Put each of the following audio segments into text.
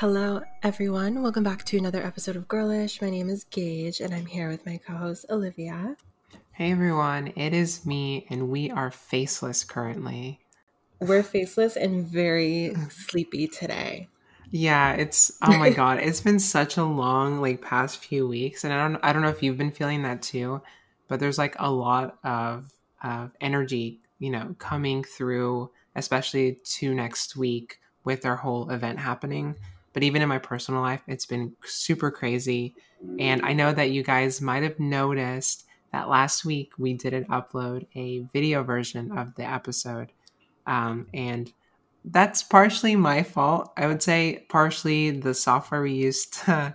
Hello, everyone. Welcome back to another episode of Girlish. My name is Gage, and I'm here with my co host, Olivia. Hey, everyone. It is me, and we are faceless currently. We're faceless and very sleepy today. Yeah, it's oh my god, it's been such a long like past few weeks, and I don't I don't know if you've been feeling that too, but there's like a lot of of energy, you know, coming through, especially to next week with our whole event happening. But even in my personal life, it's been super crazy. And I know that you guys might have noticed that last week we didn't upload a video version of the episode. Um, and that's partially my fault. I would say partially the software we used to,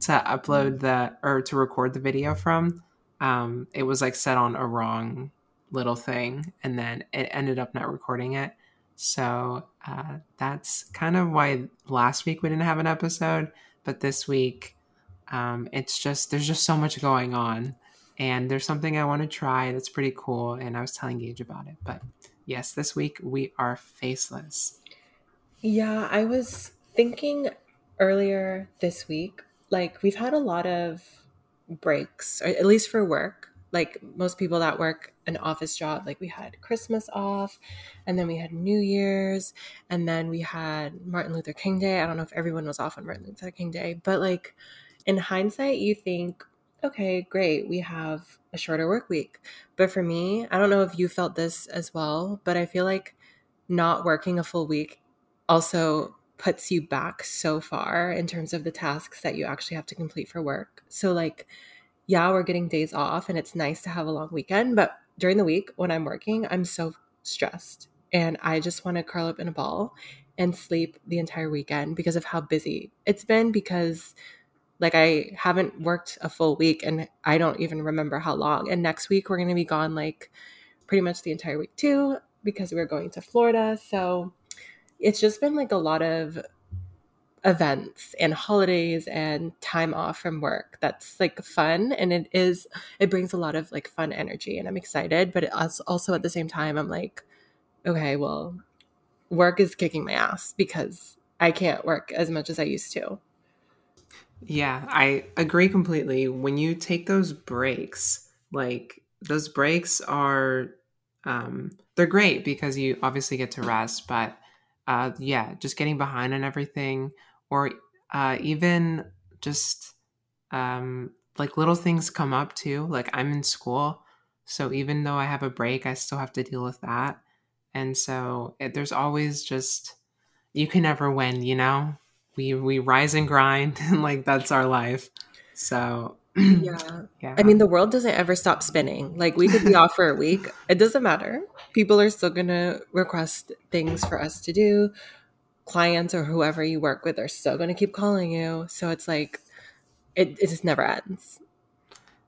to upload the or to record the video from. Um, it was like set on a wrong little thing and then it ended up not recording it. So uh, that's kind of why last week we didn't have an episode, but this week um, it's just there's just so much going on, and there's something I want to try that's pretty cool, and I was telling Gage about it. But yes, this week we are faceless. Yeah, I was thinking earlier this week, like we've had a lot of breaks, at least for work, like most people that work an office job like we had christmas off and then we had new year's and then we had martin luther king day. I don't know if everyone was off on martin luther king day but like in hindsight you think okay great we have a shorter work week. But for me i don't know if you felt this as well but i feel like not working a full week also puts you back so far in terms of the tasks that you actually have to complete for work. So like yeah, we're getting days off and it's nice to have a long weekend. But during the week when I'm working, I'm so stressed and I just want to curl up in a ball and sleep the entire weekend because of how busy it's been. Because like I haven't worked a full week and I don't even remember how long. And next week we're going to be gone like pretty much the entire week too because we're going to Florida. So it's just been like a lot of events and holidays and time off from work. That's like fun and it is it brings a lot of like fun energy and i'm excited but also at the same time i'm like okay well work is kicking my ass because i can't work as much as i used to. Yeah i agree completely. When you take those breaks like those breaks are um they're great because you obviously get to rest but uh yeah just getting behind on everything or uh, even just um, like little things come up too. Like I'm in school, so even though I have a break, I still have to deal with that. And so it, there's always just you can never win, you know. We we rise and grind, and like that's our life. So yeah. yeah. I mean, the world doesn't ever stop spinning. Like, we could be off for a week. It doesn't matter. People are still going to request things for us to do clients or whoever you work with are still going to keep calling you. So it's like, it, it just never ends.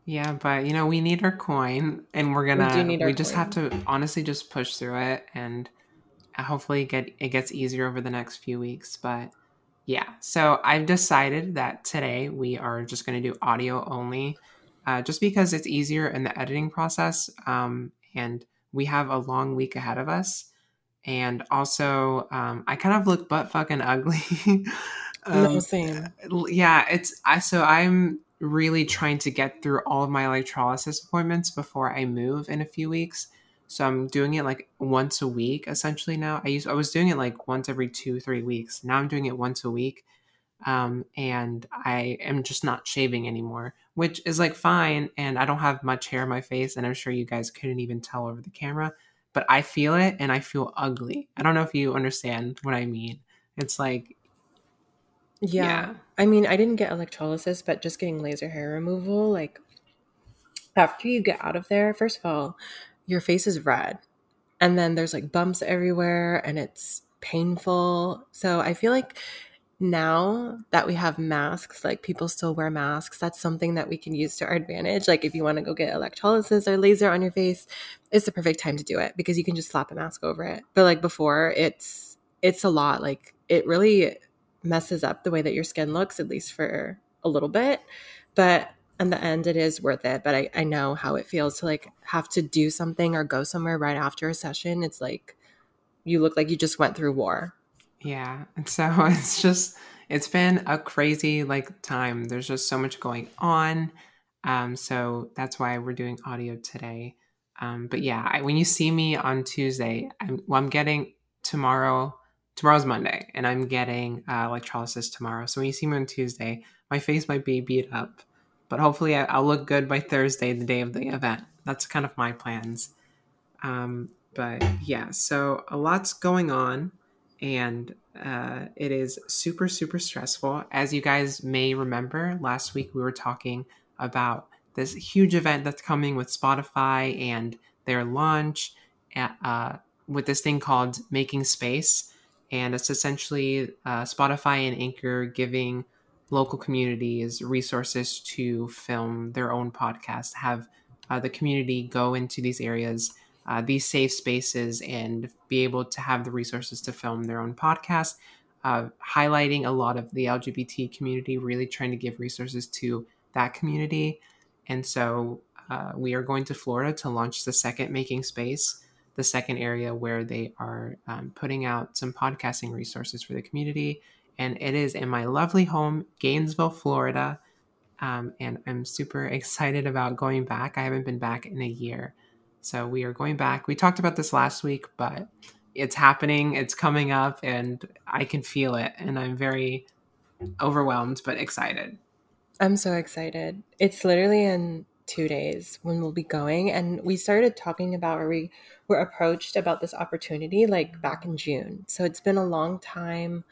Yeah, but you know, we need our coin and we're gonna, we, we just have to honestly just push through it and hopefully get, it gets easier over the next few weeks. But yeah, so I've decided that today we are just going to do audio only, uh, just because it's easier in the editing process. Um, and we have a long week ahead of us and also um, I kind of look butt fucking ugly. um, no, same. Yeah, it's I. So I'm really trying to get through all of my electrolysis appointments before I move in a few weeks. So I'm doing it like once a week essentially now. I used I was doing it like once every two three weeks. Now I'm doing it once a week, um, and I am just not shaving anymore, which is like fine. And I don't have much hair on my face, and I'm sure you guys couldn't even tell over the camera but I feel it and I feel ugly. I don't know if you understand what I mean. It's like yeah. yeah. I mean, I didn't get electrolysis, but just getting laser hair removal, like after you get out of there, first of all, your face is red. And then there's like bumps everywhere and it's painful. So I feel like now that we have masks, like people still wear masks, that's something that we can use to our advantage. Like if you want to go get electrolysis or laser on your face, it's the perfect time to do it because you can just slap a mask over it. But like before, it's it's a lot. Like it really messes up the way that your skin looks, at least for a little bit. But in the end, it is worth it. But I, I know how it feels to like have to do something or go somewhere right after a session. It's like you look like you just went through war yeah. And so it's just it's been a crazy like time. There's just so much going on. Um, so that's why we're doing audio today. Um, but yeah, I, when you see me on Tuesday, I'm, well, I'm getting tomorrow. Tomorrow's Monday, and I'm getting uh, electrolysis tomorrow. So when you see me on Tuesday, my face might be beat up, but hopefully I, will look good by Thursday, the day of the event. That's kind of my plans. Um, but yeah, so a lot's going on and uh, it is super, super stressful. As you guys may remember, last week we were talking about this huge event that's coming with Spotify and their launch at, uh, with this thing called Making Space. And it's essentially uh, Spotify and Anchor giving local communities resources to film their own podcast, have uh, the community go into these areas uh, these safe spaces and be able to have the resources to film their own podcast, uh, highlighting a lot of the LGBT community, really trying to give resources to that community. And so uh, we are going to Florida to launch the second Making Space, the second area where they are um, putting out some podcasting resources for the community. And it is in my lovely home, Gainesville, Florida. Um, and I'm super excited about going back. I haven't been back in a year. So we are going back. We talked about this last week, but it's happening, it's coming up, and I can feel it. And I'm very overwhelmed, but excited. I'm so excited. It's literally in two days when we'll be going. And we started talking about, or we were approached about this opportunity like back in June. So it's been a long time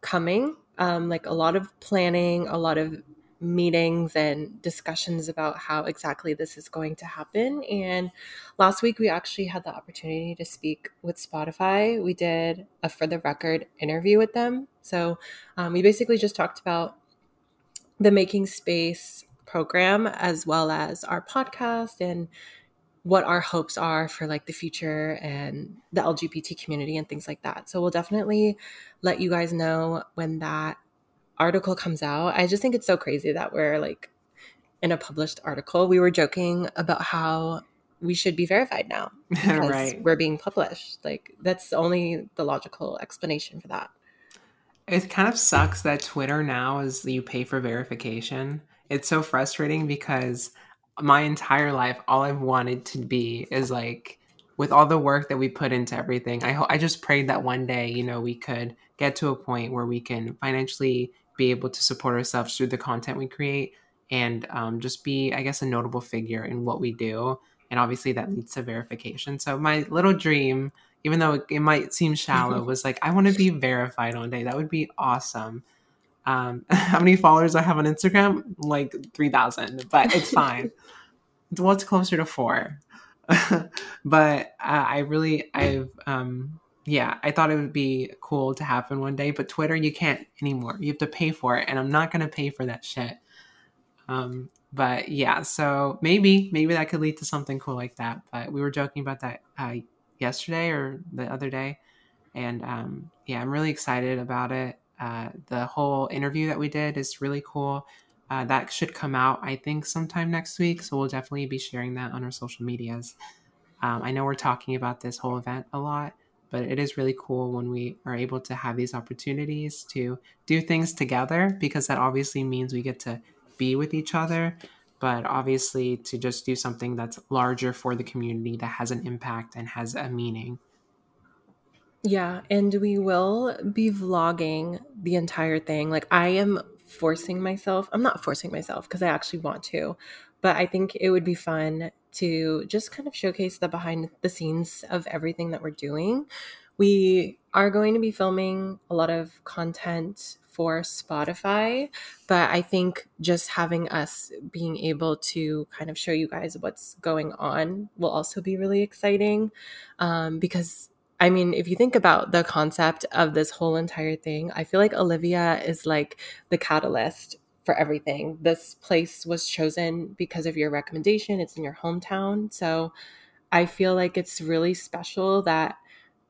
coming. Um, like a lot of planning, a lot of meetings and discussions about how exactly this is going to happen. And last week, we actually had the opportunity to speak with Spotify. We did a for the record interview with them. So um, we basically just talked about the Making Space program as well as our podcast and what our hopes are for like the future and the LGBT community and things like that. So we'll definitely let you guys know when that article comes out, I just think it's so crazy that we're like in a published article. We were joking about how we should be verified now because right. we're being published. Like that's only the logical explanation for that. It kind of sucks that Twitter now is you pay for verification. It's so frustrating because my entire life all I've wanted to be is like with all the work that we put into everything. I ho- I just prayed that one day, you know, we could get to a point where we can financially be able to support ourselves through the content we create and um, just be, I guess, a notable figure in what we do. And obviously that leads to verification. So my little dream, even though it, might seem shallow, was like, I want to be verified one day. That would be awesome. Um, how many followers I have on Instagram? Like 3,000, but it's fine. it's what's closer to four. but uh, I really, I've, um, yeah, I thought it would be cool to happen one day, but Twitter you can't anymore. You have to pay for it, and I'm not gonna pay for that shit. Um, but yeah, so maybe maybe that could lead to something cool like that. But we were joking about that uh, yesterday or the other day, and um, yeah, I'm really excited about it. Uh, the whole interview that we did is really cool. Uh, that should come out, I think, sometime next week. So we'll definitely be sharing that on our social medias. Um, I know we're talking about this whole event a lot, but it is really cool when we are able to have these opportunities to do things together because that obviously means we get to be with each other but obviously to just do something that's larger for the community that has an impact and has a meaning. Yeah and we will be vlogging the entire thing. Like i am forcing myself i'm not forcing myself because i actually want to but i think it would be fun to just kind of showcase the behind the scenes of everything that we're doing. We are going to be filming a lot of content for Spotify, but I think just having us being able to kind of show you guys what's going on will also be really exciting um, because I mean, if you think about the concept of this whole entire thing, I feel like Olivia is like the catalyst for everything. This place was chosen because of your recommendation. It's in your hometown. So I feel like it's really special that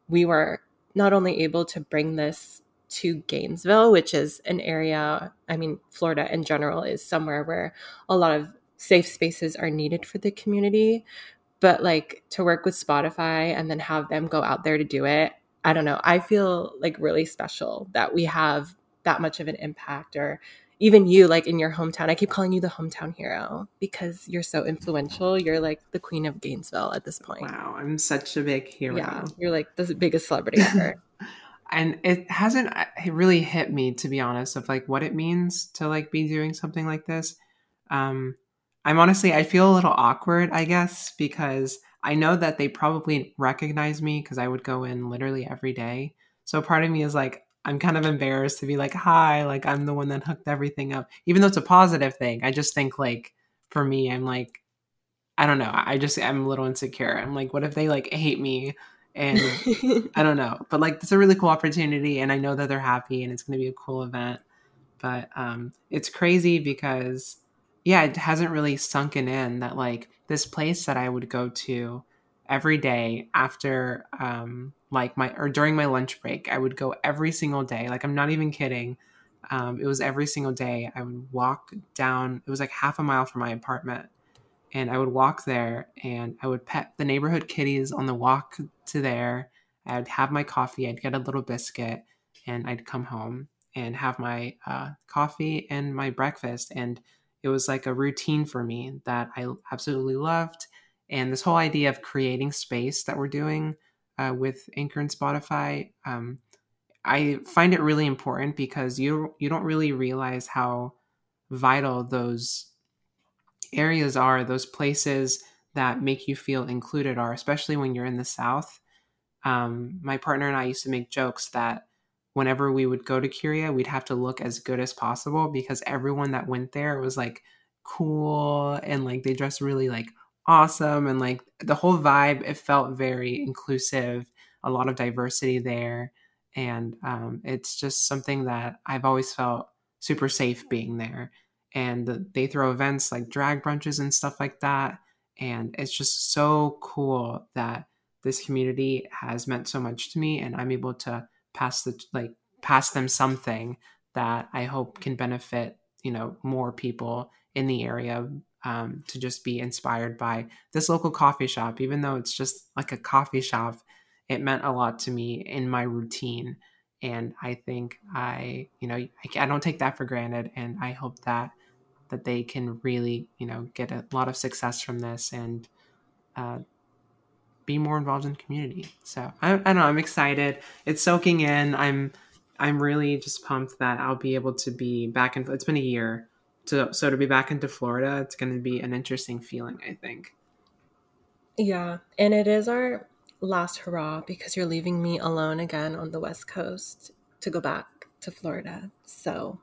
we were not only able to bring this to Gainesville, which is an area, I mean, Florida in general is somewhere where a lot of safe spaces are needed for the community. But like to work with Spotify and then have them go out there to do it, I don't know. I feel like really special that we have that much of an impact or even you like in your hometown i keep calling you the hometown hero because you're so influential. You're like the queen of gainesville at this point. Wow i'm such a big hero. Yeah you're like the biggest celebrity ever. And it hasn't it really hit me to be honest of like what it means to like be doing something like this. Um i'm honestly i feel a little awkward i guess because i know that they probably recognize me because i would go in literally every day. So part of me is like I'm kind of embarrassed to be like, hi, like I'm the one that hooked everything up. Even though it's a positive thing, I just think like for me, I'm like, I don't know. I just I'm a little insecure. I'm like, what if they like hate me? And I don't know. But like it's a really cool opportunity and I know that they're happy and it's gonna be a cool event. But um it's crazy because yeah, it hasn't really sunken in that like this place that I would go to every day after um like my or during my lunch break i would go every single day like i'm not even kidding. Um, it was every single day i would walk down it was like half a mile from my apartment. And i would walk there and i would pet the neighborhood kitties on the walk to there. I'd have my coffee i'd get a little biscuit and i'd come home and have my uh, coffee and my breakfast. And it was like a routine for me that i absolutely loved and this whole idea of creating space that we're doing uh, with Anchor and Spotify, um, I find it really important because you you don't really realize how vital those areas are, those places that make you feel included are, especially when you're in the South. Um, my partner and I used to make jokes that whenever we would go to Curia, we'd have to look as good as possible because everyone that went there was like cool and like they dressed really like awesome and like the whole vibe it felt very inclusive a lot of diversity there and um, it's just something that i've always felt super safe being there and the, they throw events like drag brunches and stuff like that and it's just so cool that this community has meant so much to me and i'm able to pass the like pass them something that i hope can benefit you know more people in the area um, to just be inspired by this local coffee shop, even though it's just like a coffee shop. It meant a lot to me in my routine. And I think I, you know, I, I don't take that for granted. And I hope that that they can really, you know, get a lot of success from this and uh, be more involved in the community. So I, I don't know. I'm excited. It's soaking in. I'm I'm really just pumped that I'll be able to be back and It's been a year to so to be back into Florida, it's going to be an interesting feeling, I think. Yeah, and it is our last hurrah because you're leaving me alone again on the West Coast to go back to Florida. So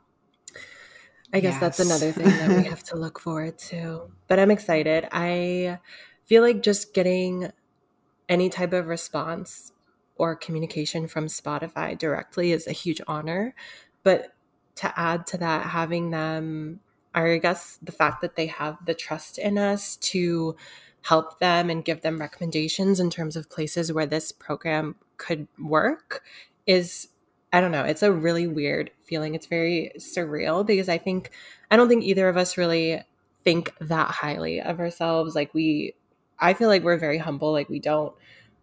I guess yes. that's another thing that we have to look forward to. But I'm excited. I feel like just getting any type of response or communication from Spotify directly is a huge honor. But to add to that, having them I guess the fact that they have the trust in us to help them and give them recommendations in terms of places where this program could work is I don't know, it's a really weird feeling. It's very surreal because I think I don't think either of us really think that highly of ourselves. Like we I feel like we're very humble. Like we don't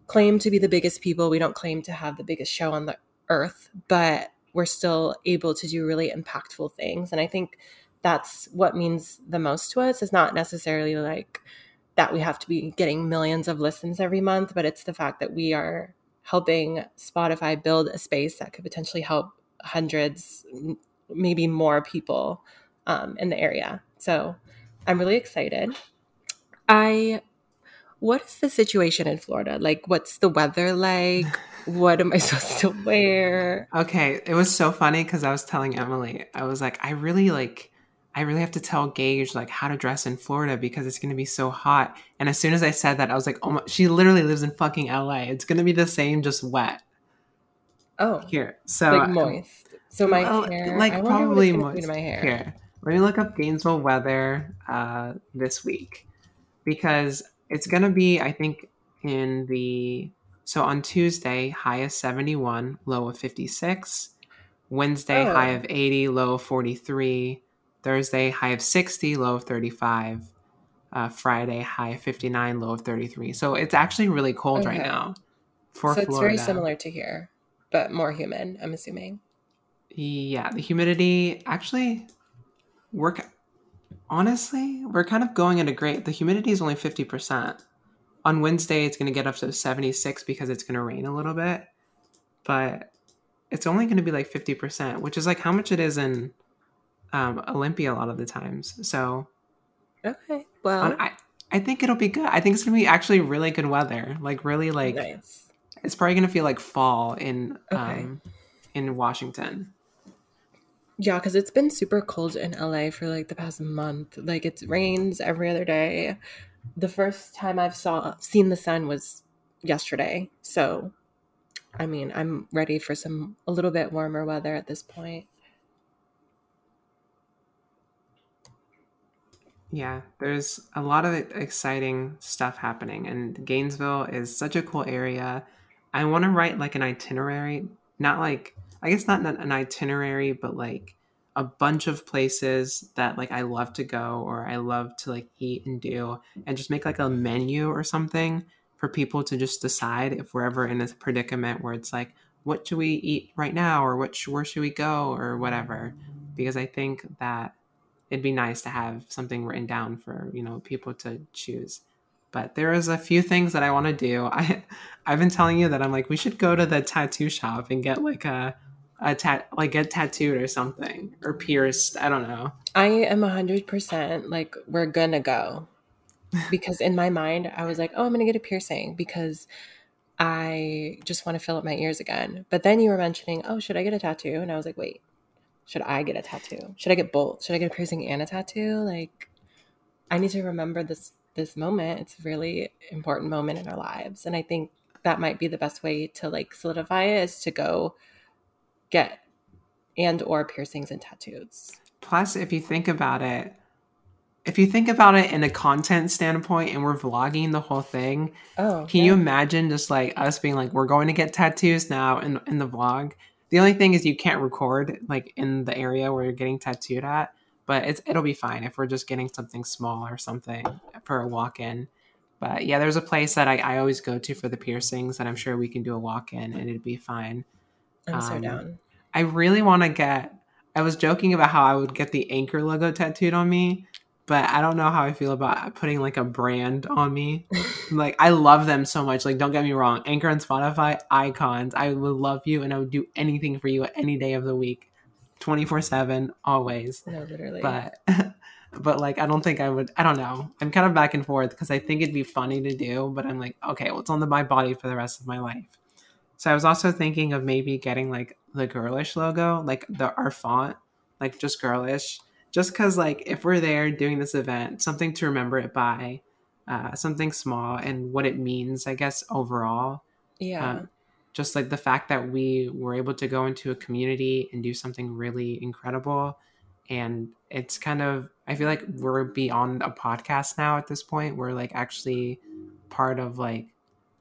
claim to be the biggest people. We don't claim to have the biggest show on the earth, but we're still able to do really impactful things. And I think that's what means the most to us is not necessarily like that we have to be getting millions of listens every month, but it's the fact that we are helping Spotify build a space that could potentially help hundreds, maybe more people um, in the area. So I'm really excited. I, what is the situation in Florida? Like, what's the weather like? what am I supposed to wear? Okay, it was so funny because I was telling Emily, I was like, I really like I really have to tell Gage like how to dress in Florida because it's going to be so hot. And as soon as I said that, I was like, oh my, she literally lives in fucking LA. It's going to be the same, just wet. Oh, here, so like moist. So my well, hair, like probably moist. My hair. Here, let me look up Gainesville weather uh, this week because it's going to be, I think, in the so on Tuesday, high of seventy one, low of fifty six. Wednesday, oh. high of eighty, low of forty three. Thursday, high of 60, low of 35. Uh, Friday, high of 59, low of 33. So it's actually really cold okay. right now for so Florida. it's very similar to here, but more humid, I'm assuming. Yeah, the humidity actually we're honestly we're kind of going at a great. The humidity is only fifty percent. On Wednesday, it's going to get up to seventy six because it's going to rain a little bit, but it's only going to be like fifty percent, which is like how much it is in um, Olympia a lot of the times. So okay, well, I I think it'll be good. I think it's to be actually really good weather. Like really like nice. It's probably to feel like fall in Okay. um, in Washington. Yeah, because it's been super cold in LA for like the past month. Like it rains every other day. The first time I've saw seen the sun was yesterday. So, I mean, I'm ready for some a little bit warmer weather at this point. Yeah, there's a lot of exciting stuff happening, and Gainesville is such a cool area. I want to write like an itinerary, not like I guess not an itinerary, but like a bunch of places that like I love to go or I love to like eat and do, and just make like a menu or something for people to just decide if we're ever in a predicament where it's like, what should we eat right now, or what where should we go, or whatever. Because I think that it'd be nice to have something written down for you know people to choose but there is a few things that i want to do i i've been telling you that i'm like we should go to the tattoo shop and get like a a tat like get tattooed or something or pierced i don't know I am 100% like we're to go. Because in my mind, I was like, "Oh, I'm to get a piercing because I just want to fill up my ears again." But then you were mentioning, "Oh, should I get a tattoo?" And I was like, "Wait. Should I get a tattoo? Should I get both? Should I get a piercing and a tattoo? Like I need to remember this this moment. It's a really important moment in our lives, and I think that might be the best way to like solidify it is to go get and or piercings and tattoos. plus if you think about it if you think about it in a content standpoint and we're vlogging the whole thing Oh, Can you imagine just like us being like, we're going to get tattoos now in, in the vlog? The only thing is you can't record like in the area where you're getting tattooed at, but it's it'll be fine if we're just getting something small or something for a walk in. But yeah, there's a place that I, I always go to for the piercings that I'm sure we can do a walk in and it'd be fine. I'm so um, down. I really want to get. I was joking about how I would get the Anchor logo tattooed on me, but I don't know how I feel about putting like a brand on me. like I love them so much. Like don't get me wrong, Anchor and Spotify icons. I would love you and I would do anything for you any day of the week, twenty four seven, always. No, literally. But but like I don't think I would. I don't know. I'm kind of back and forth because I think it'd be funny to do, but I'm like, okay, well, it's on the, my body for the rest of my life. So I was also thinking of maybe getting like the girlish logo, like the our font, like just girlish, just because like if we're there doing this event, something to remember it by, uh, something small and what it means, I guess overall. yeah. Um, just like the fact that we were able to go into a community and do something really incredible. And it's kind of, I feel like we're beyond a podcast now at this point. We're like actually part of like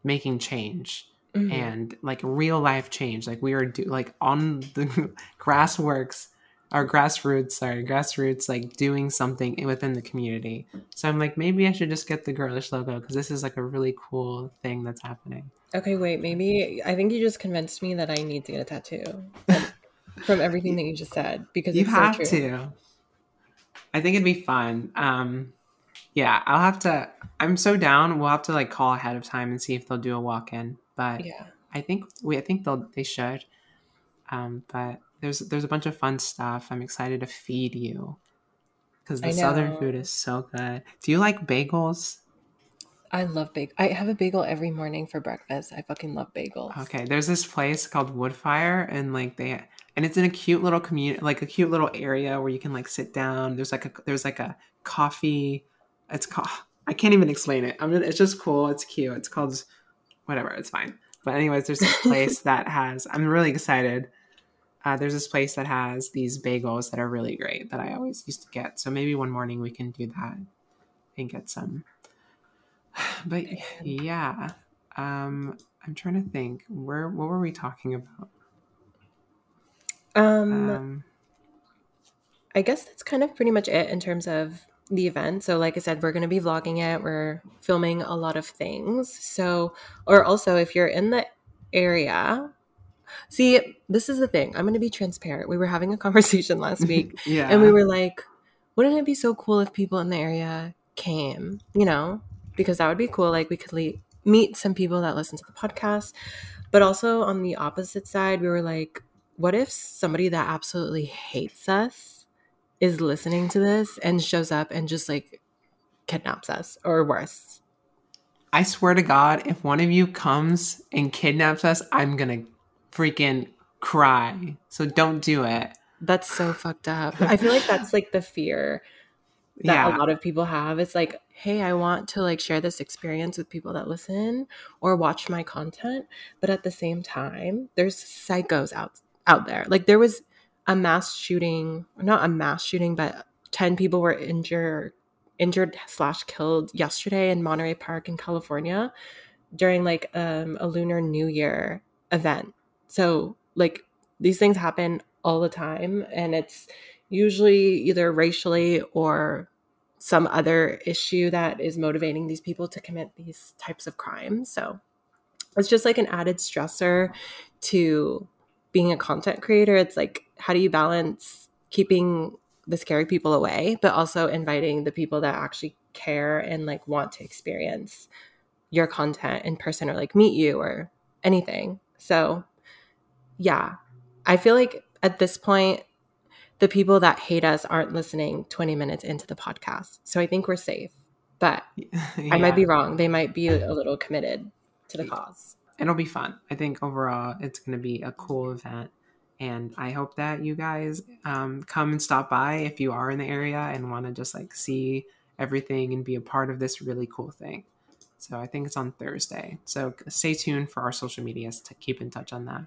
making change Mhm. and like real life change. Like we are do like on the grassworks, our grassroots, sorry, grassroots, like doing something within the community. So I'm like, maybe I should just get the girlish logo because this is like a really cool thing that's happening. Okay, wait, maybe I think you just convinced me that I need to get a tattoo from everything that you just said because you it's have so true. to. I think it'd be fun. Um, yeah, I'll have to. I'm so down. We'll have to like call ahead of time and see if they'll do a walk in. But Yeah. I think we. I think they'll. They should. Um, but there's there's a bunch of fun stuff. I'm excited to feed you because the southern food is so good. Do you like bagels? I love bagel. I have a bagel every morning for breakfast. I fucking love bagels. Okay, there's this place called Woodfire, and like they, and it's in a cute little community, like a cute little area where you can like sit down. There's like a there's like a coffee. It's called. I can't even explain it. I'm. It's just cool. It's cute. It's called whatever. It's fine. But anyways, there's this place that has. I'm really excited. Uh, there's this place that has these bagels that are really great that I always used to get. So maybe one morning we can do that and get some. But yeah, um, I'm trying to think. Where what were we talking about? Um, Um, I guess that's kind of pretty much it in terms of the event. So, like I said, we're going to be vlogging it. We're filming a lot of things. So, or also, if you're in the area, See, this is the thing. I'm going to be transparent. We were having a conversation last week yeah. and we were like, wouldn't it be so cool if people in the area came, you know? Because that would be cool. Like we could le- meet some people that listen to the podcast. But also on the opposite side, we were like, what if somebody that absolutely hates us is listening to this and shows up and just like kidnaps us or worse? I swear to God, if one of you comes and kidnaps us, I'm gonna freaking cry. So don't do it. That's so fucked up. I feel like that's like the fear that Yeah. a lot of people have. It's like, hey, I want to like share this experience with people that listen or watch my content, but at the same time, there's psychos out out there. Like there was a mass shooting, not a mass shooting, but 10 people were injured injured slash killed yesterday in Monterey Park in California during like um, a lunar new year event. So like these things happen all the time and it's usually either racially or some other issue that is motivating these people to commit these types of crimes. So it's just like an added stressor to being a content creator. It's like, how do you balance keeping the scary people away, but also inviting the people that actually care and like want to experience your content in person or like meet you or anything. So, yeah, I feel like at this point, the people that hate us aren't listening 20 minutes into the podcast. So I think we're safe. But I might be wrong. They might be a little committed to the cause. It'll be fun. I think overall it's going to be a cool event. And I hope that you guys um, come and stop by if you are in the area and want to just like see everything and be a part of this really cool thing. So I think it's on Thursday. So stay tuned for our social medias to keep in touch on that.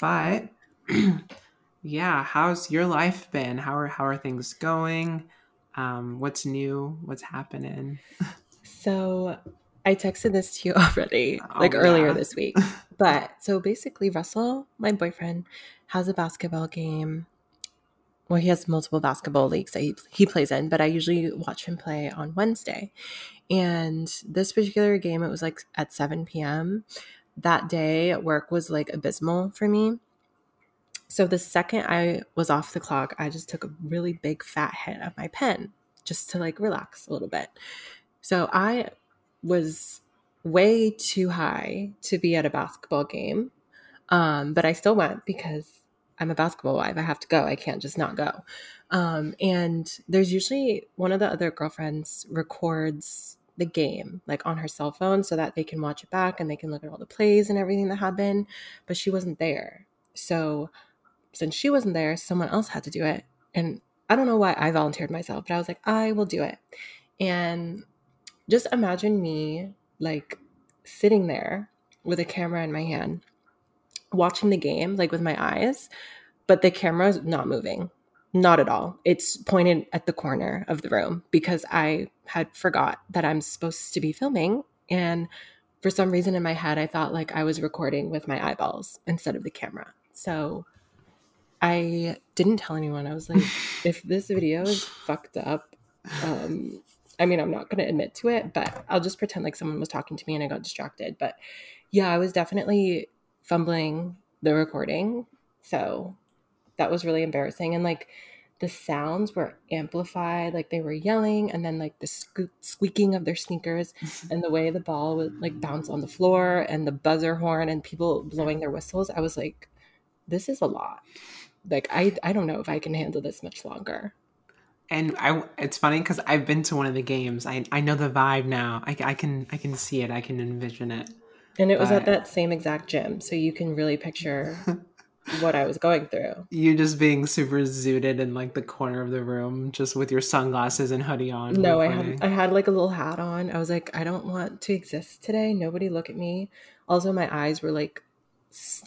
But yeah, how's your life been? How are how are things going? Um, what's new? What's happening? So I texted this to you already, Oh, like earlier this week. But so basically, Russell, my boyfriend, has a basketball game. Well, he has multiple basketball leagues that he, he plays in, but I usually watch him play on Wednesday. And this particular game, it was like at 7 p.m. That day at work was like abysmal for me. So the second I was off the clock, I just took a really big fat hit of my pen just to like relax a little bit. So I was way too high to be at a basketball game. Um, but I still went because I'm a basketball wife. I have to go. I can't just not go. Um, and there's usually one of the other girlfriends records the game like on her cell phone so that they can watch it back and they can look at all the plays and everything that happened. But she wasn't there. So since she wasn't there, someone else had to do it. And I don't know why I volunteered myself, but I was like, I will do it. And just imagine me like sitting there with a camera in my hand, watching the game, like with my eyes, but the camera's not moving. Not at all. It's pointed at the corner of the room because I had forgot that I'm supposed to be filming. And for some reason in my head, I thought like I was recording with my eyeballs instead of the camera. So I didn't tell anyone. I was like, if this video is fucked up, um, I mean, I'm not going to admit to it, but I'll just pretend like someone was talking to me and I got distracted. But yeah, I was definitely fumbling the recording. So that was really embarrassing. And like the sounds were amplified, like they were yelling, and then like the sque- squeaking of their sneakers and the way the ball would like bounce on the floor and the buzzer horn and people blowing their whistles. I was like, this is a lot. Like, I, I don't know if I can handle this much longer. And I, it's funny because I've been to one of the games. I, I know the vibe now. I, I can, I can see it. I can envision it. And it was at that same exact gym. So you can really picture what I was going through. You just being super zooted in like the corner of the room, just with your sunglasses and hoodie on. No, I had I had like a little hat on. I was like, I don't want to exist today. Nobody look at me. Also, my eyes were like,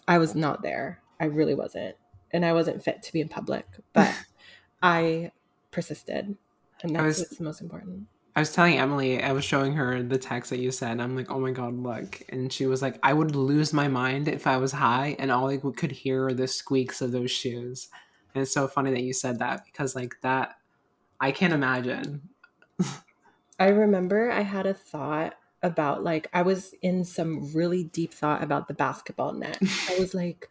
I was not there. I really wasn't, and I wasn't fit to be in public. But I persisted, and I that's was- what's most important. I was telling Emily, I was showing her the text that you sent. I'm like, oh my god, look, and she was like, I would lose my mind if I was high and all I could hear the squeaks of those shoes. And it's so funny that you said that because like that, I can't imagine. I remember I had a thought about like I was in some really deep thought about the basketball net. I was like,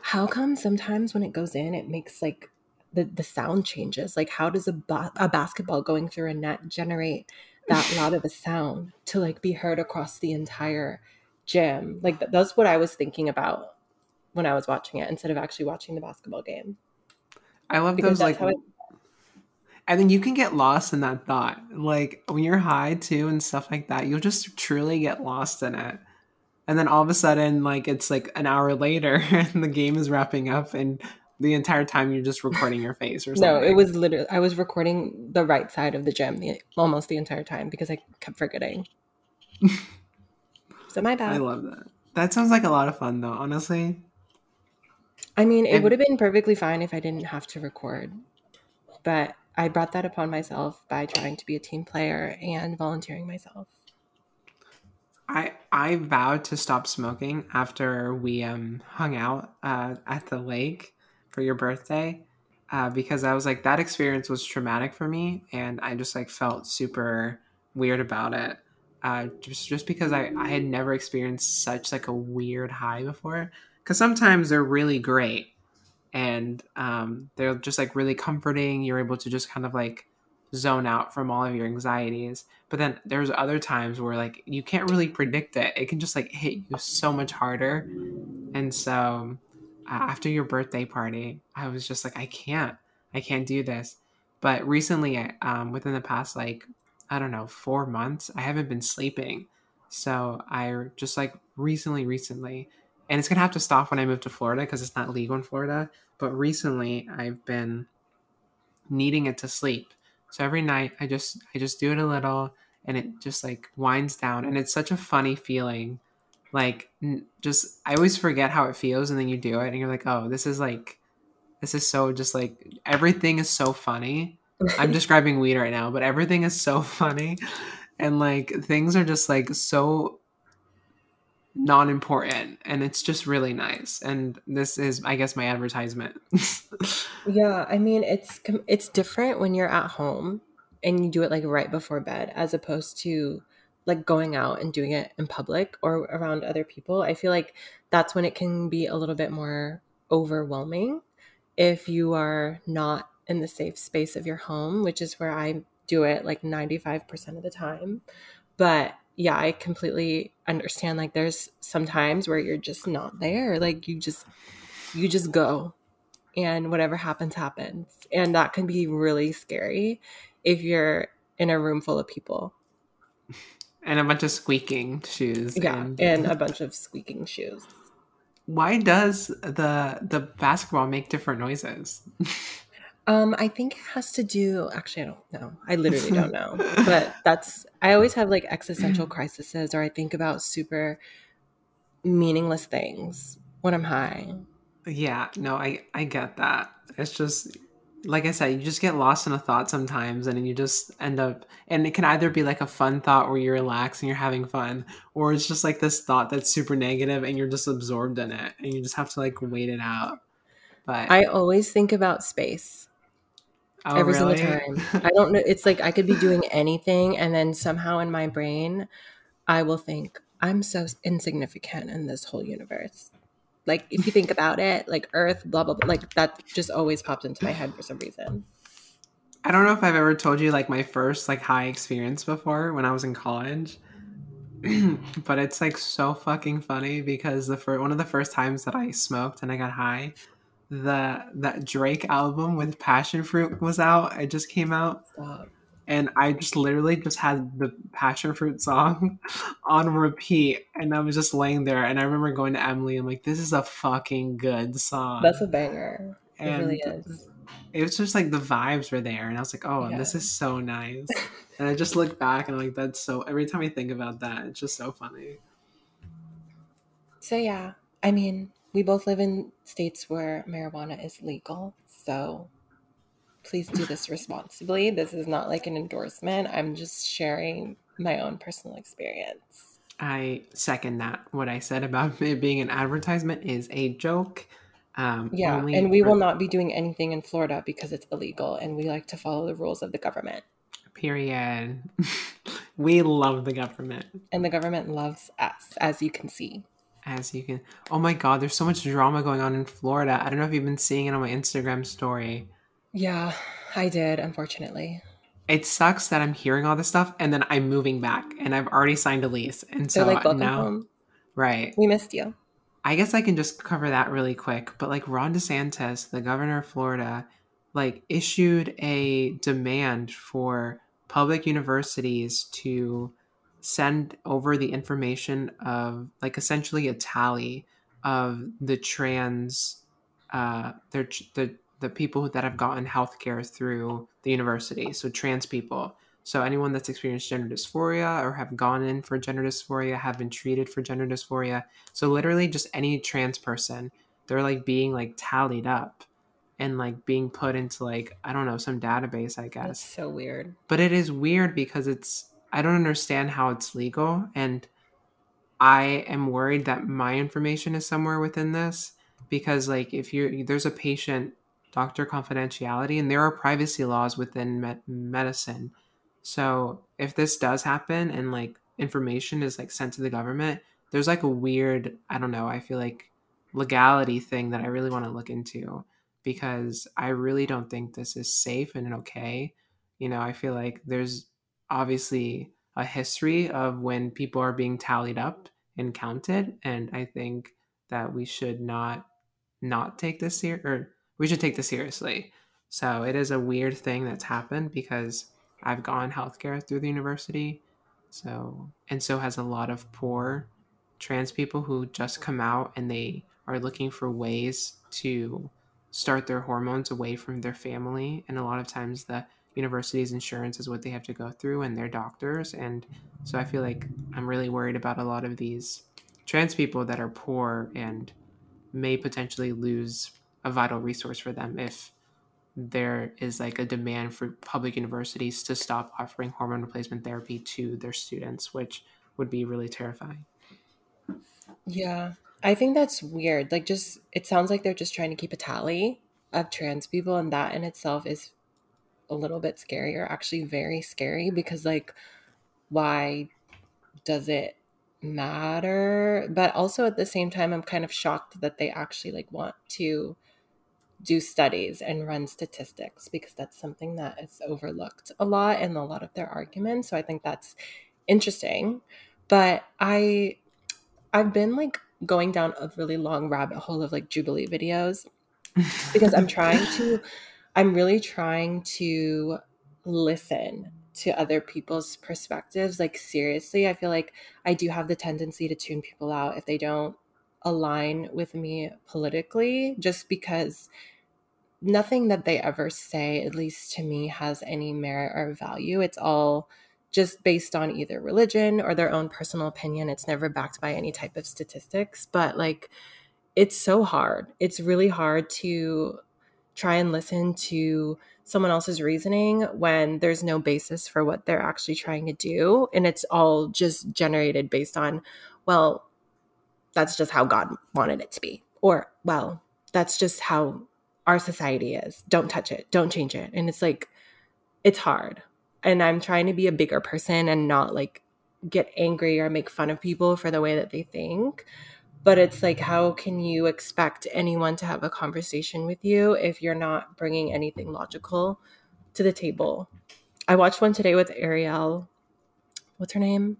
how come sometimes when it goes in, it makes like the the sound changes? Like, how does a ba- a basketball going through a net generate that loud of a sound to like be heard across the entire gym? Like, th- that's what I was thinking about when I was watching it instead of actually watching the basketball game. I love Because those like it and then you can get lost in that thought. Like when you're high too and stuff like that, you'll just truly get lost in it. And then all of a sudden, like it's like an hour later and the game is wrapping up and the entire time you're just recording your face or something. No, it was literally I was recording the right side of the gym the, almost the entire time because I kept forgetting. so my bad. I love that. That sounds like a lot of fun though, honestly. I mean, it And would have been perfectly fine if I didn't have to record, but I brought that upon myself by trying to be a team player and volunteering myself. I I vowed to stop smoking after we um hung out uh, at the lake for your birthday uh, because I was like that experience was traumatic for me and I just like felt super weird about it uh, just just because I I had never experienced such like a weird high before because sometimes they're really great and um, they're just like really comforting you're able to just kind of like zone out from all of your anxieties but then there's other times where like you can't really predict it it can just like hit you so much harder and so after your birthday party i was just like i can't i can't do this but recently um, within the past like i don't know four months i haven't been sleeping so i just like recently recently and it's gonna have to stop when i move to florida because it's not legal in florida but recently i've been needing it to sleep so every night I just I just do it a little and it just like winds down and it's such a funny feeling. Like n- just I always forget how it feels and then you do it and you're like, "Oh, this is like this is so just like everything is so funny." I'm describing weed right now, but everything is so funny and like things are just like so non-important and it's just really nice. And this is I guess my advertisement. Yeah, I mean it's it's different when you're at home and you do it like right before bed as opposed to like going out and doing it in public or around other people. I feel like that's when it can be a little bit more overwhelming if you are not in the safe space of your home, which is where I do it like 95% of the time. But yeah, I completely understand like there's some times where you're just not there. Like you just you just go and whatever happens happens and that can be really scary if you're in a room full of people and a bunch of squeaking shoes yeah and and a bunch of squeaking shoes Why does the the basketball make different noises? um i think it has to do actually i don't know i literally don't know but that's i always have like existential crises or i think about super meaningless things when i'm high yeah, no, I I get that. It's just like I said, you just get lost in a thought sometimes, and you just end up, and it can either be like a fun thought where you relax and you're having fun, or it's just like this thought that's super negative and you're just absorbed in it, and you just have to like wait it out. But i always think about space oh, every really? single time i don't know it's like i could be doing anything and then somehow in my brain i will think i'm so insignificant in this whole universe like if you think about it like earth blah blah blah like that just always popped into my head for some reason I don't know if I've ever told you like my first like high experience before when I was in college. but it's like so fucking funny because the first one of the first times that I smoked and I got high, the that Drake album with Passion Fruit was out. It just came out Stop. And I just literally just had the Passion Fruit song on repeat and I was just laying there and I remember going to Emily I'm like this is a fucking good song. that's a banger. It and really is. it was just like the vibes were there and i was like oh this is so nice. And i just look back and I'm like that's so every time i think about that it's just so funny. So yeah. I mean we both live in states where marijuana is legal so please do this responsibly this is not like an endorsement i'm just sharing my own personal experience i second that what i said about it being an advertisement is a joke um Yeah, and we for- will not be doing anything in Florida because it's illegal and we like to follow the rules of the government. period we love the government. And the government loves us, as you can see. As you can. Oh my God, there's so much drama going on in Florida. I don't know if you've been seeing it on my Instagram story. Yeah, I did, unfortunately. It sucks that I'm hearing all this stuff and then I'm moving back and I've already signed a lease. And so like, now. Home. Right. We missed you. I guess I can just cover that really quick. But like Ron DeSantis, the governor of Florida, like issued a demand for public universities to send over the information of like essentially a tally of the trans uh their the the people that have gotten healthcare through the university so trans people so anyone that's experienced gender dysphoria or have gone in for gender dysphoria have been treated for gender dysphoria so literally just any trans person they're like being like tallied up and like being put into like I don't know some database I guess. That's so weird. But it is weird because it's I don't understand how it's legal and I am worried that my information is somewhere within this because like if you're there's a patient doctor confidentiality and there are privacy laws within med- medicine. So if this does happen and like information is like sent to the government, there's like a weird I don't know, I feel like legality thing that I really want to look into because I really don't think this is safe and okay. You know, I feel like there's obviously a history of when people are being tallied up and counted, and I think that we should not not take this ser- or we should take this seriously. So it is a weird thing that's happened because I've gone healthcare through the university. So and so has a lot of poor trans people who just come out and they are looking for ways to start their hormones away from their family and a lot of times the university's insurance is what they have to go through and their doctors and so i feel like i'm really worried about a lot of these trans people that are poor and may potentially lose a vital resource for them if there is like a demand for public universities to stop offering hormone replacement therapy to their students which would be really terrifying yeah I think that's weird. Like, just it sounds like they're just trying to keep a tally of trans people, and that in itself is a little bit scary, or actually very scary, because like, why does it matter? But also at the same time, I'm kind of shocked that they actually like want to do studies and run statistics because that's something that is overlooked a lot in a lot of their arguments. So I think that's interesting. But I I've been like going down a really long rabbit hole of like Jubilee videos because I'm trying to, I'm really trying to listen to other people's perspectives. Like, seriously, I feel like I do have the tendency to tune people out if they don't align with me politically, just because nothing that they ever say, at least to me, has any merit or value. It's all just based on either religion or their own personal opinion. It's never backed by any type of statistics, but like it's so hard. It's really hard to try and listen to someone else's reasoning when there's no basis for what they're actually trying to do and it's all just generated based on well that's just how God wanted it to be or well that's just how our society is. Don't touch it. Don't change it. And it's like it's hard and I'm trying to be a bigger person and not like get angry or make fun of people for the way that they think. But it's like, how can you expect anyone to have a conversation with you if you're not bringing anything logical to the table? I watched one today with Arielle. What's her name?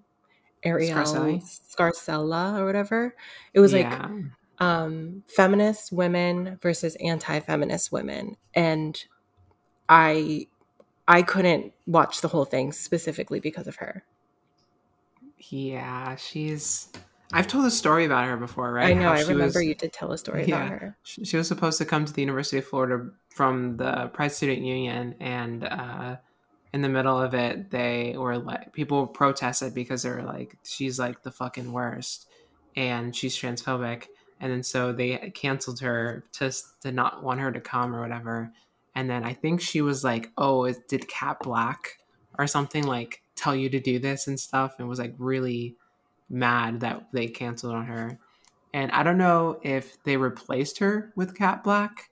Arielle Scarcella or whatever. It was yeah. like um, feminist women versus anti feminist women. And I I couldn't watch the whole thing specifically because of her. Yeah, she's. I've told a story about her before, right? I know. How I remember was, you did tell a story yeah, about her. She was supposed to come to the University of Florida from the Pride Student Union, and uh, in the middle of it, they were like, people protested because they were like, she's like the fucking worst, and she's transphobic, and then so they canceled her to to not want her to come or whatever and then I think she was like, "Oh, did Kat Blaque or something like tell you to do this and stuff?" And was like really mad that they canceled on her. And I don't know if they replaced her with Kat Blaque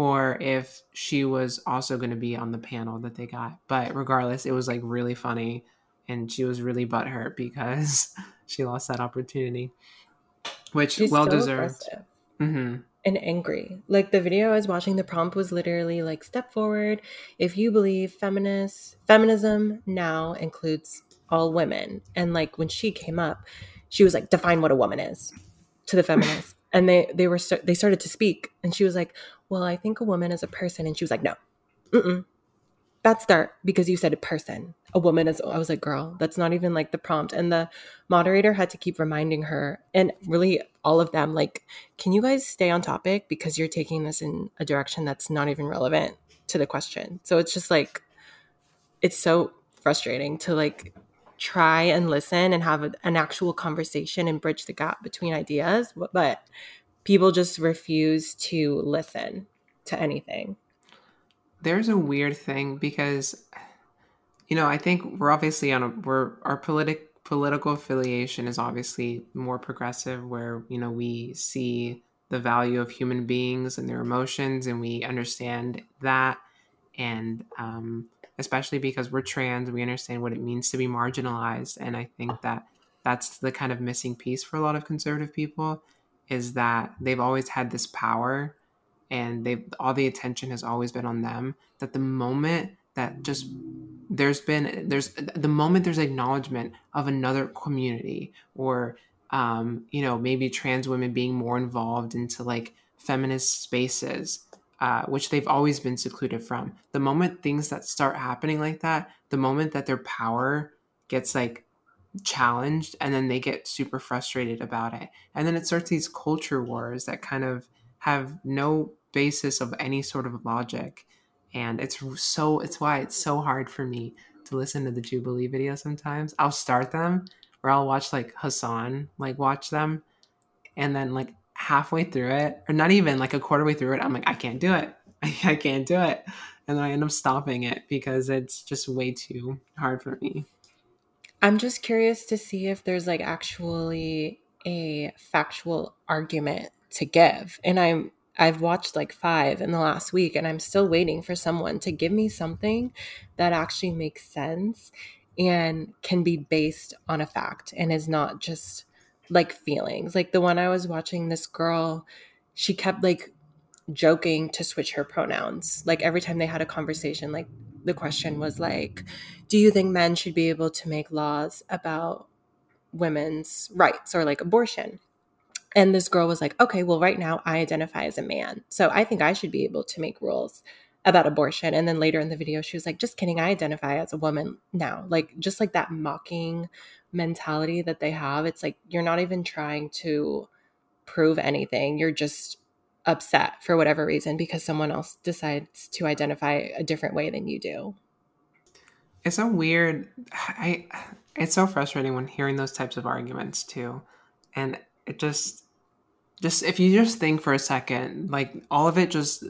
or if she was also going to be on the panel that they got. But regardless, it was like really funny and she was really butthurt because she lost that opportunity, which She's well so deserved. aggressive hmm and angry. Like the video I was watching, the prompt was literally like, "Step forward if you believe feminist feminism now includes all women." And like when she came up, she was like, "Define what a woman is," to the feminists, and they they were they started to speak, and she was like, "Well, I think a woman is a person," and she was like, "No, mm-mm. that's start because you said a person. A woman is." I was like, "Girl, that's not even like the prompt." And the moderator had to keep reminding her, and really all of them, like, "Can you guys stay on topic because you're taking this in a direction that's not even relevant to the question." So it's just like, it's so frustrating to like try and listen and have a, an actual conversation and bridge the gap between ideas, but people just refuse to listen to anything. There's a weird thing because, you know, I think we're obviously on a we're our politic political affiliation is obviously more progressive, where you know we see the value of human beings and their emotions, and we understand that, and um, especially because we're trans, we understand what it means to be marginalized, and I think that that's the kind of missing piece for a lot of conservative people is that they've always had this power and they all the attention has always been on them that the moment that just there's been there's the moment there's acknowledgement of another community or um, you know maybe trans women being more involved into like feminist spaces uh, which they've always been secluded from. The moment things that start happening like that the moment that their power gets like challenged and then they get super frustrated about it. And then it starts these culture wars that kind of have no basis of any sort of logic. And it's so it's why it's so hard for me to listen to the jubilee video sometimes. I'll start them or i'll watch like hasan like watch them and then like halfway through it or not even like a quarter way through it i'm like i can't do it. I can't do it. And then i end up stopping it because it's just way too hard for me I'm just curious to see if there's like actually a factual argument to give. And I'm I've watched like 5 in the last week and I'm still waiting for someone to give me something that actually makes sense and can be based on a fact and is not just like feelings. Like the one I was watching this girl, she kept like joking to switch her pronouns. Like every time they had a conversation, like the question was like, do you think men should be able to make laws about women's rights or like abortion? And this girl was like, okay, well, right now I identify as a man. So I think I should be able to make rules about abortion. And then later in the video, she was like, just kidding, I identify as a woman now. Like, just like that mocking mentality that they have. It's like you're not even trying to prove anything. You're just upset for whatever reason because someone else decides to identify a different way than you do. It's so weird. I it's so frustrating when hearing those types of arguments too. And it just just if you just think for a second, like all of it just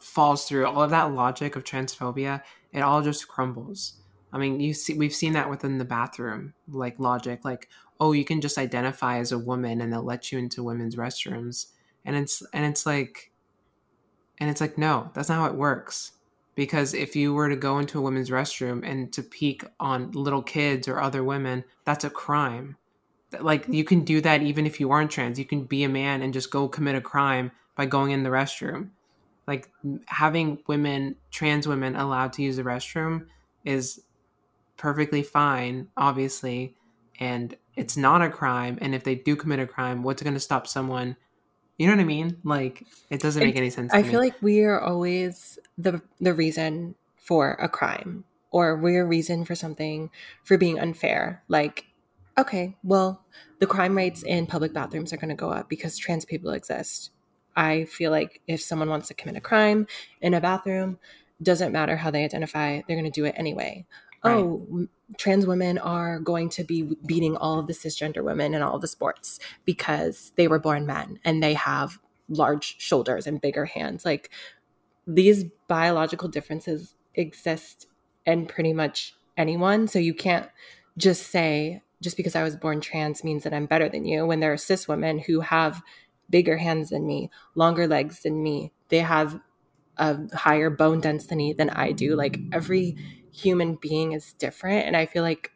falls through. All of that logic of transphobia, it all just crumbles. I mean, you see we've seen that within the bathroom, like logic, like, oh, you can just identify as a woman and they'll let you into women's restrooms. And it's and it's like and it's like, no, that's not how it works. Because if you were to go into a women's restroom and to peek on little kids or other women that's a crime. Like you can do that even if you aren't trans. You can be a man and just go commit a crime by going in the restroom. Like having women trans women allowed to use the restroom is perfectly fine obviously and it's not a crime. And if they do commit a crime what's going to stop someone you know what I mean? Like it doesn't make any sense. I feel me. like we are always the the reason for a crime or we're a reason for something for being unfair. Like, okay, well, the crime rates in public bathrooms are going to go up because trans people exist. I feel like if someone wants to commit a crime in a bathroom, doesn't matter how they identify, they're going to do it anyway. Right. Oh, trans women are going to be beating all of the cisgender women in all the sports because they were born men and they have large shoulders and bigger hands. Like these biological differences exist in pretty much anyone. So you can't just say, just because I was born trans means that I'm better than you when there are cis women who have bigger hands than me, longer legs than me. They have a higher bone density than I do. Like every human being is different. And I feel like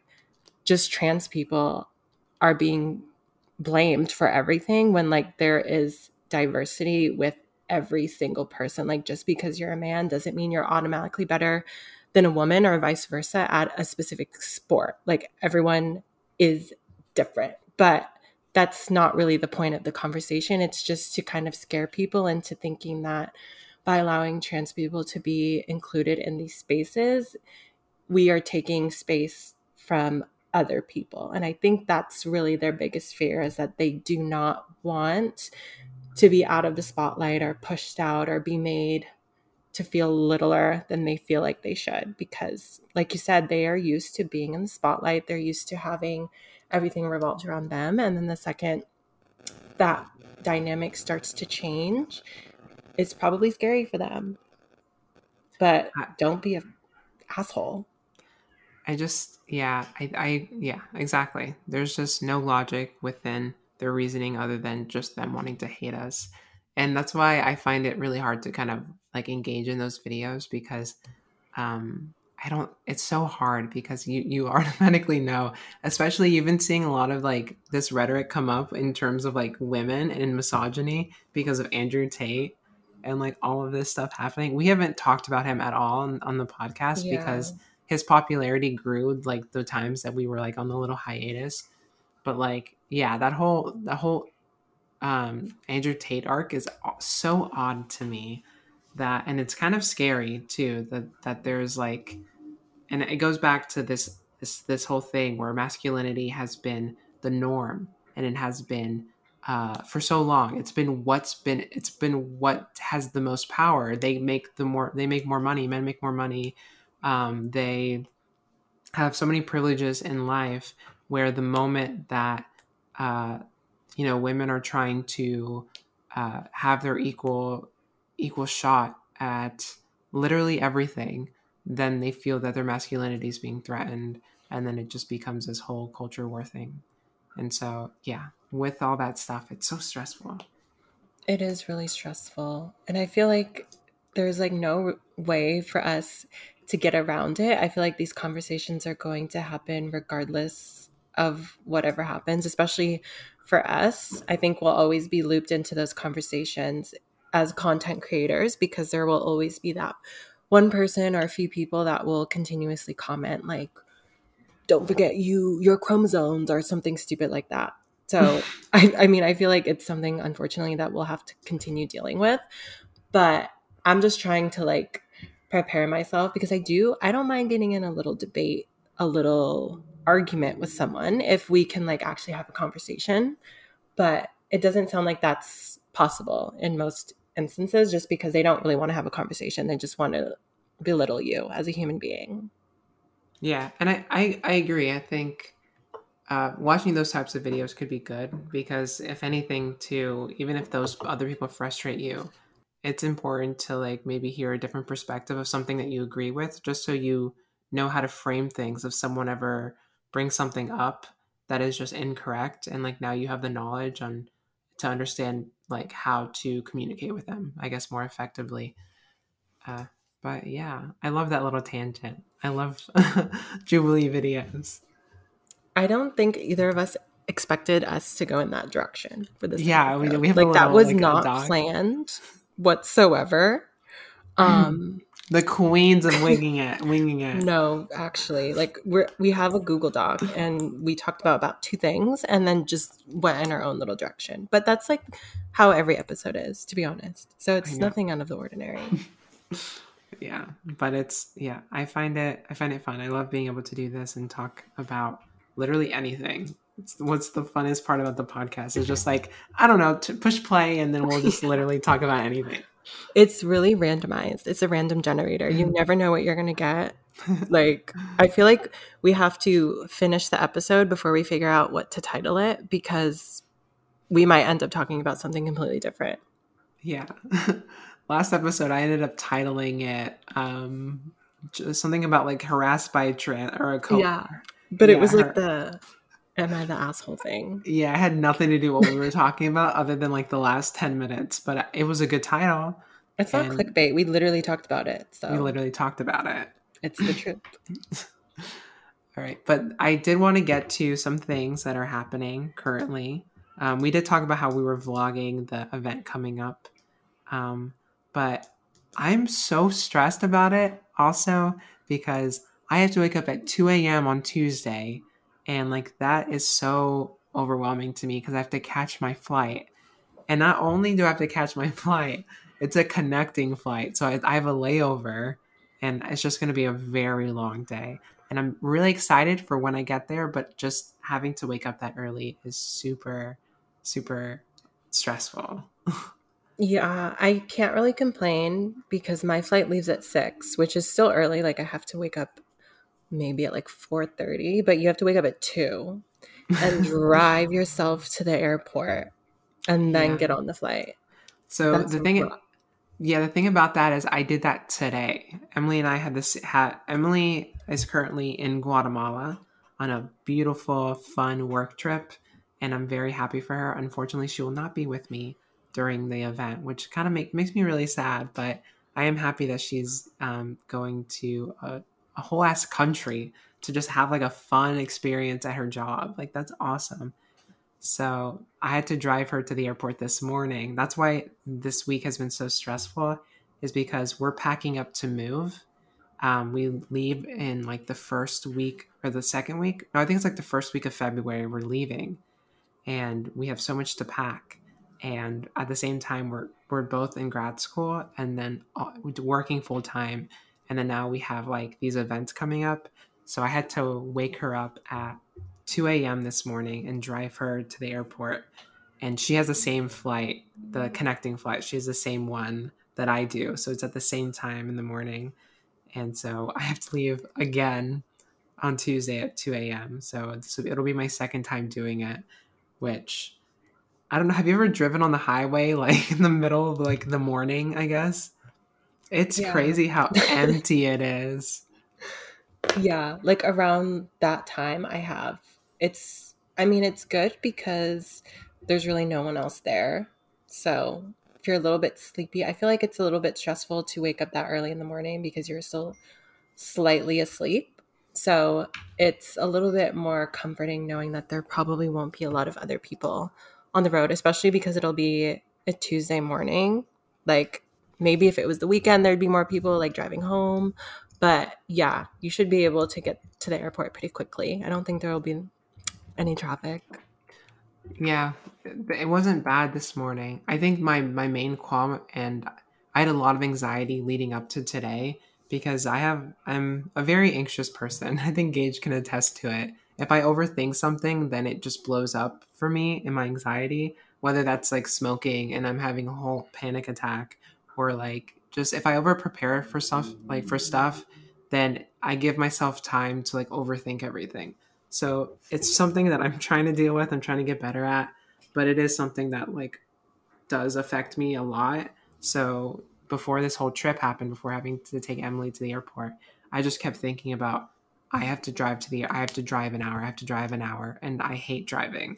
just trans people are being blamed for everything when like there is diversity with every single person. Like just because you're a man doesn't mean you're automatically better than a woman or vice versa at a specific sport. Like everyone is different. But that's not really the point of the conversation. It's just to kind of scare people into thinking that by allowing trans people to be included in these spaces, we are taking space from other people. And I think that's really their biggest fear is that they do not want to be out of the spotlight or pushed out or be made to feel littler than they feel like they should because like you said they are used to being in the spotlight they're used to having everything revolves around them and then the second that dynamic starts to change it's probably scary for them but don't be an asshole I just, yeah, I, I, yeah, exactly. There's just no logic within their reasoning other than just them wanting to hate us. And that's why I find it really hard to kind of like engage in those videos because um, I don't, it's so hard because you, you automatically know, especially you've been seeing a lot of like this rhetoric come up in terms of like women and misogyny because of Andrew Tate and like all of this stuff happening. We haven't talked about him at all on, on the podcast yeah. because his popularity grew like the times that we were like on the little hiatus. But like, yeah, that whole that whole um Andrew Tate arc is so odd to me that and it's kind of scary too that that there's like and it goes back to this this this whole thing where masculinity has been the norm and it has been uh, for so long. It's been what's been it's been what has the most power. They make the more they make more money. Men make more money. Um, they have so many privileges in life where the moment that uh, you know women are trying to uh, have their equal equal shot at literally everything then they feel that their masculinity is being threatened and then it just becomes this whole culture war thing and so yeah with all that stuff it's so stressful it is really stressful and i feel like there's like no way for us to get around it. I feel like these conversations are going to happen regardless of whatever happens, especially for us. I think we'll always be looped into those conversations as content creators because there will always be that one person or a few people that will continuously comment like don't forget you your chromosomes or something stupid like that so I, I mean i feel like it's something unfortunately that we'll have to continue dealing with but i'm just trying to like prepare myself because I do, I don't mind getting in a little debate, a little argument with someone if we can like actually have a conversation. But it doesn't sound like that's possible in most instances just because they don't really want to have a conversation. They just want to belittle you as a human being. Yeah. And I, I, I agree. I think uh, watching those types of videos could be good because if anything too even if those other people frustrate you it's important to like maybe hear a different perspective of something that you agree with just so you know how to frame things if someone ever brings something up that is just incorrect and like now you have the knowledge on to understand like how to communicate with them i guess more effectively uh, but yeah i love that little tangent i love jubilee videos i don't think either of us expected us to go in that direction for this yeah we, we have like little, that was like, not planned whatsoever. Um, the queens of winging it, winging it. No, actually, like we we have a Google Doc and we talked about about two things and then just went in our own little direction. But that's like how every episode is, to be honest. So it's nothing out of the ordinary. yeah, but it's yeah, I find it I find it fun. I love being able to do this and talk about literally anything what's the funnest part about the podcast is just like I don't know, to push play and then we'll just literally talk about anything. It's really randomized. It's a random generator. You mm. never know what you're gonna get. like I feel like we have to finish the episode before we figure out what to title it because we might end up talking about something completely different. Yeah. Last episode I ended up titling it um something about like harassed by a trans or a co Yeah. But yeah, it was like the am I the asshole thing? Yeah, it had nothing to do with what we were talking about other than like the last 10 minutes, but it was a good title. It's not clickbait. We literally talked about it. So we literally talked about it. It's the truth. All right. But I did want to get to some things that are happening currently. Um, we did talk about how we were vlogging the event coming up. Um, but I'm so stressed about it also because I have to wake up at 2 a.m. on Tuesday. And like that is so overwhelming to me because I have to catch my flight. And not only do I have to catch my flight, it's a connecting flight. So I, I have a layover and it's just going to be a very long day. And I'm really excited for when I get there, but just having to wake up that early is super, super stressful. yeah, I can't really complain because my flight leaves at six, which is still early. Like I have to wake up maybe at like 4.30 but you have to wake up at 2 and drive yourself to the airport and then yeah. get on the flight so That's the thing cool. yeah the thing about that is i did that today emily and i had this had emily is currently in guatemala on a beautiful fun work trip and i'm very happy for her unfortunately she will not be with me during the event which kind of make, makes me really sad but i am happy that she's um, going to a a whole ass country to just have like a fun experience at her job. Like that's awesome. So I had to drive her to the airport this morning. That's why this week has been so stressful, is because we're packing up to move. Um, we leave in like the first week or the second week. No, I think it's like the first week of February. We're leaving, and we have so much to pack. And at the same time, we're we're both in grad school and then uh, working full time and then now we have like these events coming up. So i had to wake her up at 2 a.m this morning and drive her to the airport. And she has the same flight the connecting flight. She has the same one that i do. So it's at the same time in the morning. And so i have to leave again on tuesday at 2 a.m so it'll be my second time doing it which i don't know have you ever driven on the highway like in the middle of like the morning i guess it's yeah. crazy how empty it is. Yeah, like around that time I have. It's I mean it's good because there's really no one else there. So, if you're a little bit sleepy, I feel like it's a little bit stressful to wake up that early in the morning because you're still slightly asleep. So, it's a little bit more comforting knowing that there probably won't be a lot of other people on the road, especially because it'll be a Tuesday morning. Like maybe if it was the weekend there'd be more people like driving home. But yeah you should be able to get to the airport pretty quickly. I don't think there will be any traffic. Yeah it wasn't bad this morning. I think my my main qualm and i had a lot of anxiety leading up to today because i have i'm a very anxious person. I think gage can attest to it if i overthink something then it just blows up for me in my anxiety whether that's like smoking and i'm having a whole panic attack or like just if I over prepare for stuff like for stuff, then I give myself time to like overthink everything. So it's something that I'm trying to deal with. I'm trying to get better at, but it is something that like does affect me a lot. So before this whole trip happened, before having to take Emily to the airport, I just kept thinking about I have to drive to the I have to drive an hour, I have to drive an hour, and I hate driving.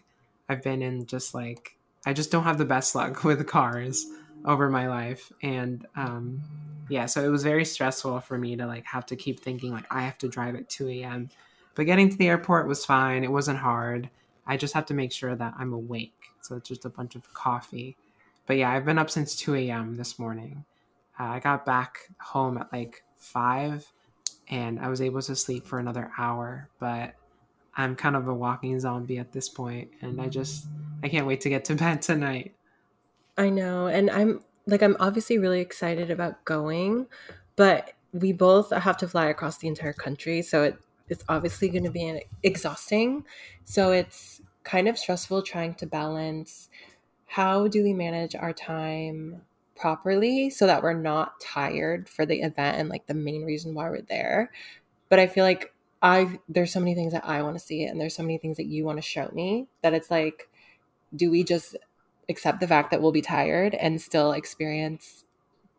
I've been in just like I just don't have the best luck with cars over my life and um yeah so it was very stressful for me to like have to keep thinking like i have to drive at 2 a.m but getting to the airport was fine it wasn't hard. I just have to make sure that i'm awake so it's just a bunch of coffee. But yeah i've been up since 2 a.m this morning. Uh, i got back home at like 5 and i was able to sleep for another hour but i'm kind of a walking zombie at this point and i just i can't wait to get to bed tonight I know. And I'm like, I'm obviously really excited about going, but we both have to fly across the entire country. So it, it's obviously going to be exhausting. So it's kind of stressful trying to balance how do we manage our time properly so that we're not tired for the event and like the main reason why we're there. But I feel like I there's so many things that I want to see and there's so many things that you want to show me that it's like do we just accept the fact that we'll be tired and still experience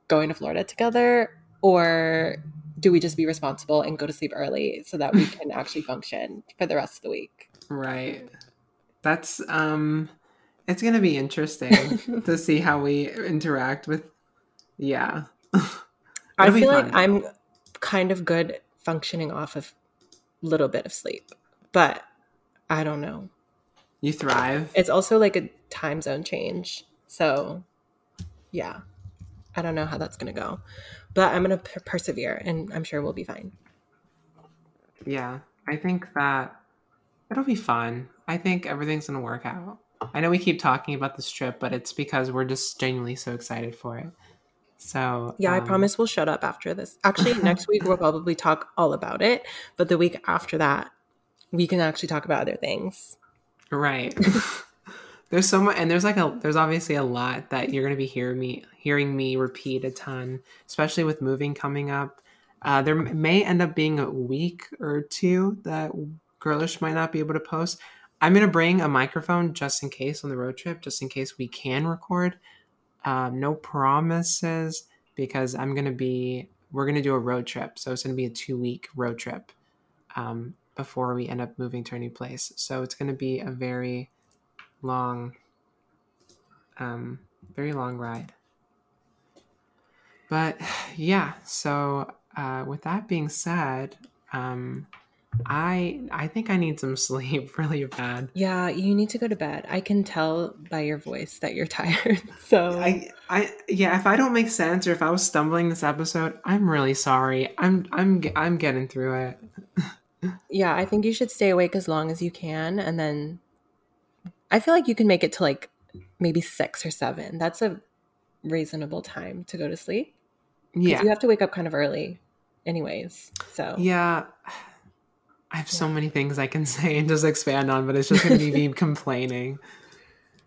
going to Florida together? Or do we just be responsible and go to sleep early so that we can actually function for the rest of the week? Right. That's um it's going to be interesting to see how we interact with yeah. I feel like I'm kind of good functioning off of a little bit of sleep, but I don't know. You thrive. It's also like a time zone change. So, yeah, I don't know how that's going to go, but I'm going to per- persevere and I'm sure we'll be fine. Yeah, I think that it'll be fun. I think everything's going to work out. I know we keep talking about this trip, but it's because we're just genuinely so excited for it. So, Yeah, I um, promise we'll shut up after this. Actually, next week we'll probably talk all about it, but the week after that, we can actually talk about other things. Right. there's so much, and there's like a there's obviously a lot that you're gonna be hearing me hearing me repeat a ton, especially with moving coming up. Uh, there may end up being a week or two that Girlish might not be able to post. I'm gonna bring a microphone just in case on the road trip, just in case we can record. Um, no promises because I'm gonna be we're gonna do a road trip, so it's gonna be a two week road trip. Um, before we end up moving to a new place. So it's going to be a very long, um, very long ride. But yeah, so uh, with that being said, um, I I think I need some sleep really bad. Yeah, you need to go to bed. I can tell by your voice that you're tired. So I I yeah, if I don't make sense or if I was stumbling this episode, I'm really sorry. I'm I'm I'm getting through it. yeah, I think you should stay awake as long as you can, and then I feel like you can make it to like maybe six or seven. That's a reasonable time to go to sleep. Yeah. you have to wake up kind of early, anyways. So Yeah. I have so many things I can say and just expand on, but it's just gonna be me complaining.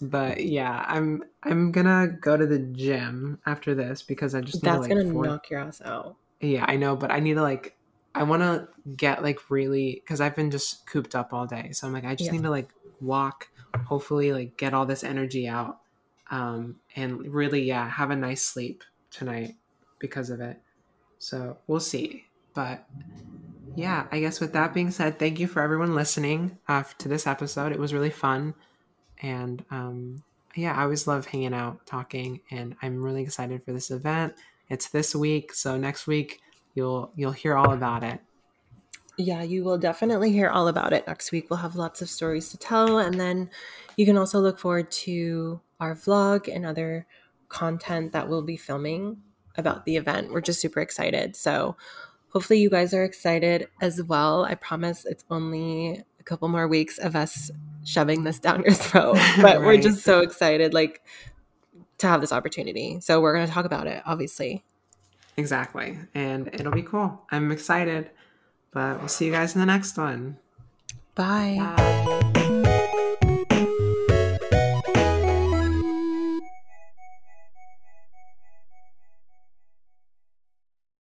But yeah, I'm I'm gonna go to the gym after this because I just that's to, like, gonna for- knock your ass out. Yeah, I know, but I need to like I want to get like really because I've been just cooped up all day, so I'm like I just Yeah. need to like walk, hopefully like get all this energy out, um, and really yeah have a nice sleep tonight because of it. So we'll see, but yeah, I guess with that being said, thank you for everyone listening uh, to this episode. It was really fun, and um, yeah, I always love hanging out, talking, and I'm really excited for this event. It's this week, so next week you'll you'll hear all about it. Yeah, you will definitely hear all about it next week. We'll have lots of stories to tell. And then you can also look forward to our vlog and other content that we'll be filming about the event. We're just super excited. So hopefully you guys are excited as well. I promise it's only a couple more weeks of us shoving this down your throat, but we're just so excited like to have this opportunity. So we're going to talk about it, obviously. Exactly, and it'll be cool. I'm excited, but we'll see you guys in the next one. Bye. Bye.